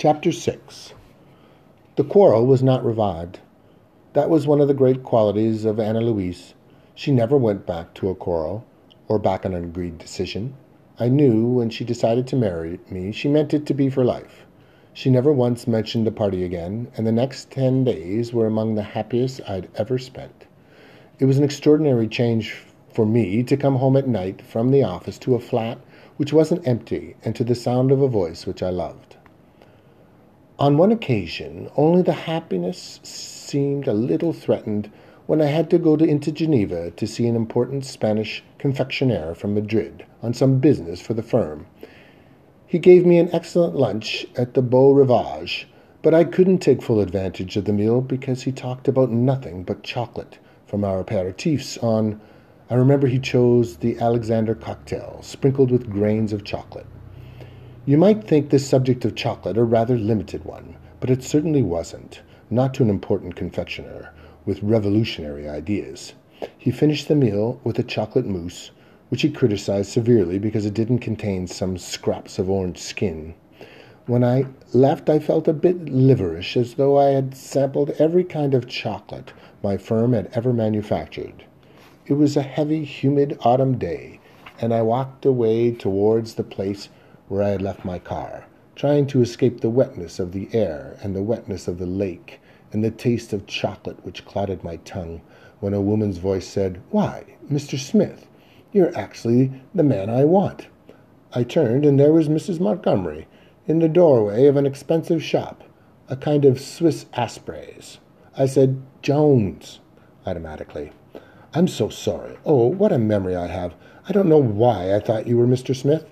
Chapter 6 The quarrel was not revived. That was one of the great qualities of Anna Louise. She never went back to a quarrel, or back on an agreed decision. I knew when she decided to marry me, she meant it to be for life. She never once mentioned the party again, and the next ten days were among the happiest I'd ever spent. It was an extraordinary change for me to come home at night from the office to a flat which wasn't empty and to the sound of a voice which I loved. On one occasion only the happiness seemed a little threatened when I had to go to, into Geneva to see an important Spanish confectioner from Madrid on some business for the firm. He gave me an excellent lunch at the Beau Rivage, but I couldn't take full advantage of the meal because he talked about nothing but chocolate from our aperitifs on I remember he chose the Alexander cocktail, sprinkled with grains of chocolate. You might think this subject of chocolate a rather limited one, but it certainly wasn't, not to an important confectioner with revolutionary ideas. He finished the meal with a chocolate mousse, which he criticized severely because it didn't contain some scraps of orange skin. When I left, I felt a bit liverish, as though I had sampled every kind of chocolate my firm had ever manufactured. It was a heavy, humid autumn day, and I walked away towards the place where I had left my car, trying to escape the wetness of the air and the wetness of the lake and the taste of chocolate which clotted my tongue, when a woman's voice said, Why, Mr. Smith, you're actually the man I want. I turned, and there was Mrs. Montgomery in the doorway of an expensive shop, a kind of Swiss Aspreys. I said, Jones, automatically. I'm so sorry. Oh, what a memory I have. I don't know why I thought you were Mr. Smith.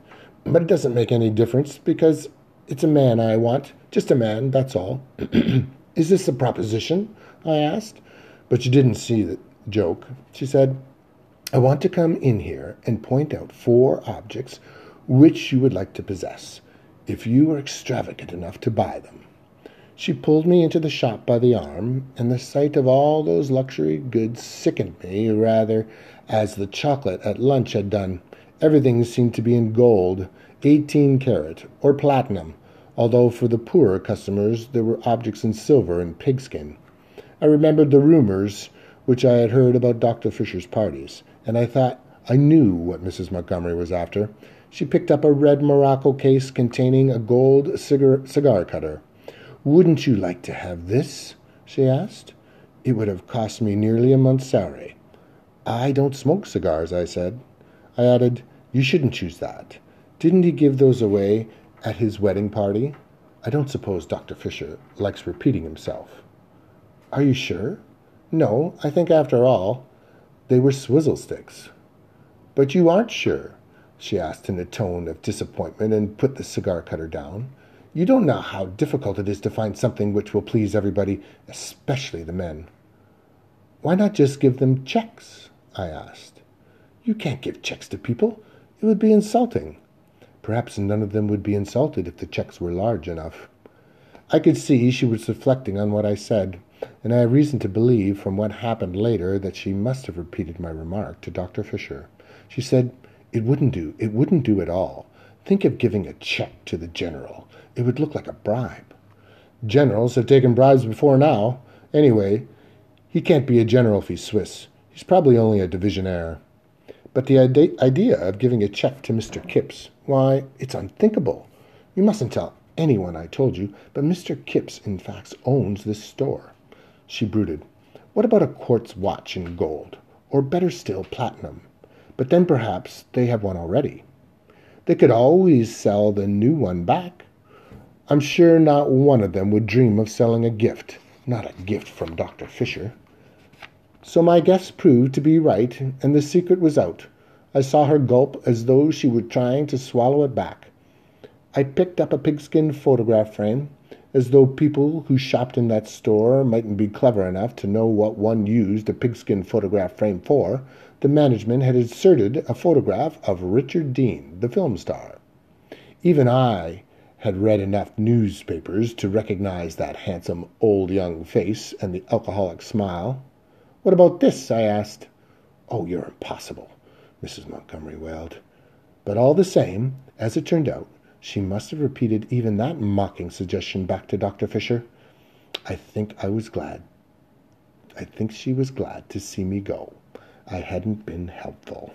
But it doesn't make any difference because it's a man I want. Just a man, that's all. Is this a proposition? I asked. But she didn't see the joke. She said, I want to come in here and point out four objects which you would like to possess, if you are extravagant enough to buy them. She pulled me into the shop by the arm, and the sight of all those luxury goods sickened me rather as the chocolate at lunch had done. Everything seemed to be in gold, 18 carat, or platinum, although for the poorer customers there were objects in silver and pigskin. I remembered the rumors which I had heard about Dr. Fischer's parties, and I thought I knew what Mrs. Montgomery was after. She picked up a red morocco case containing a gold cigar, cigar cutter. Wouldn't you like to have this? she asked. It would have cost me nearly a month's salary. I don't smoke cigars, I said. I added, You shouldn't choose that. Didn't he give those away at his wedding party? I don't suppose Dr. Fischer likes repeating himself. Are you sure? No, I think after all, they were swizzle sticks. But you aren't sure? she asked in a tone of disappointment and put the cigar cutter down. You don't know how difficult it is to find something which will please everybody, especially the men. Why not just give them checks? I asked. You can't give checks to people. It would be insulting. Perhaps none of them would be insulted if the checks were large enough. I could see she was reflecting on what I said, and I have reason to believe from what happened later that she must have repeated my remark to Dr. Fischer. She said, It wouldn't do. It wouldn't do at all. Think of giving a check to the general. It would look like a bribe. Generals have taken bribes before now. Anyway, he can't be a general if he's Swiss. He's probably only a divisionnaire. But the idea of giving a check to Mr. Kips, why, it's unthinkable. You mustn't tell anyone I told you, but Mr. Kips, in fact, owns this store. She brooded. What about a quartz watch in gold? Or better still, platinum? But then perhaps they have one already. They could always sell the new one back. I'm sure not one of them would dream of selling a gift, not a gift from Dr. Fischer. So my guess proved to be right, and the secret was out. I saw her gulp as though she were trying to swallow it back. I picked up a pigskin photograph frame, as though people who shopped in that store mightn't be clever enough to know what one used a pigskin photograph frame for. The management had inserted a photograph of Richard Deane, the film star. Even I had read enough newspapers to recognize that handsome old young face and the alcoholic smile. What about this? I asked. Oh, you're impossible, Mrs. Montgomery wailed. But all the same, as it turned out, She must have repeated even that mocking suggestion back to Dr. Fischer. I think I was glad. I think she was glad to see me go. I hadn't been helpful.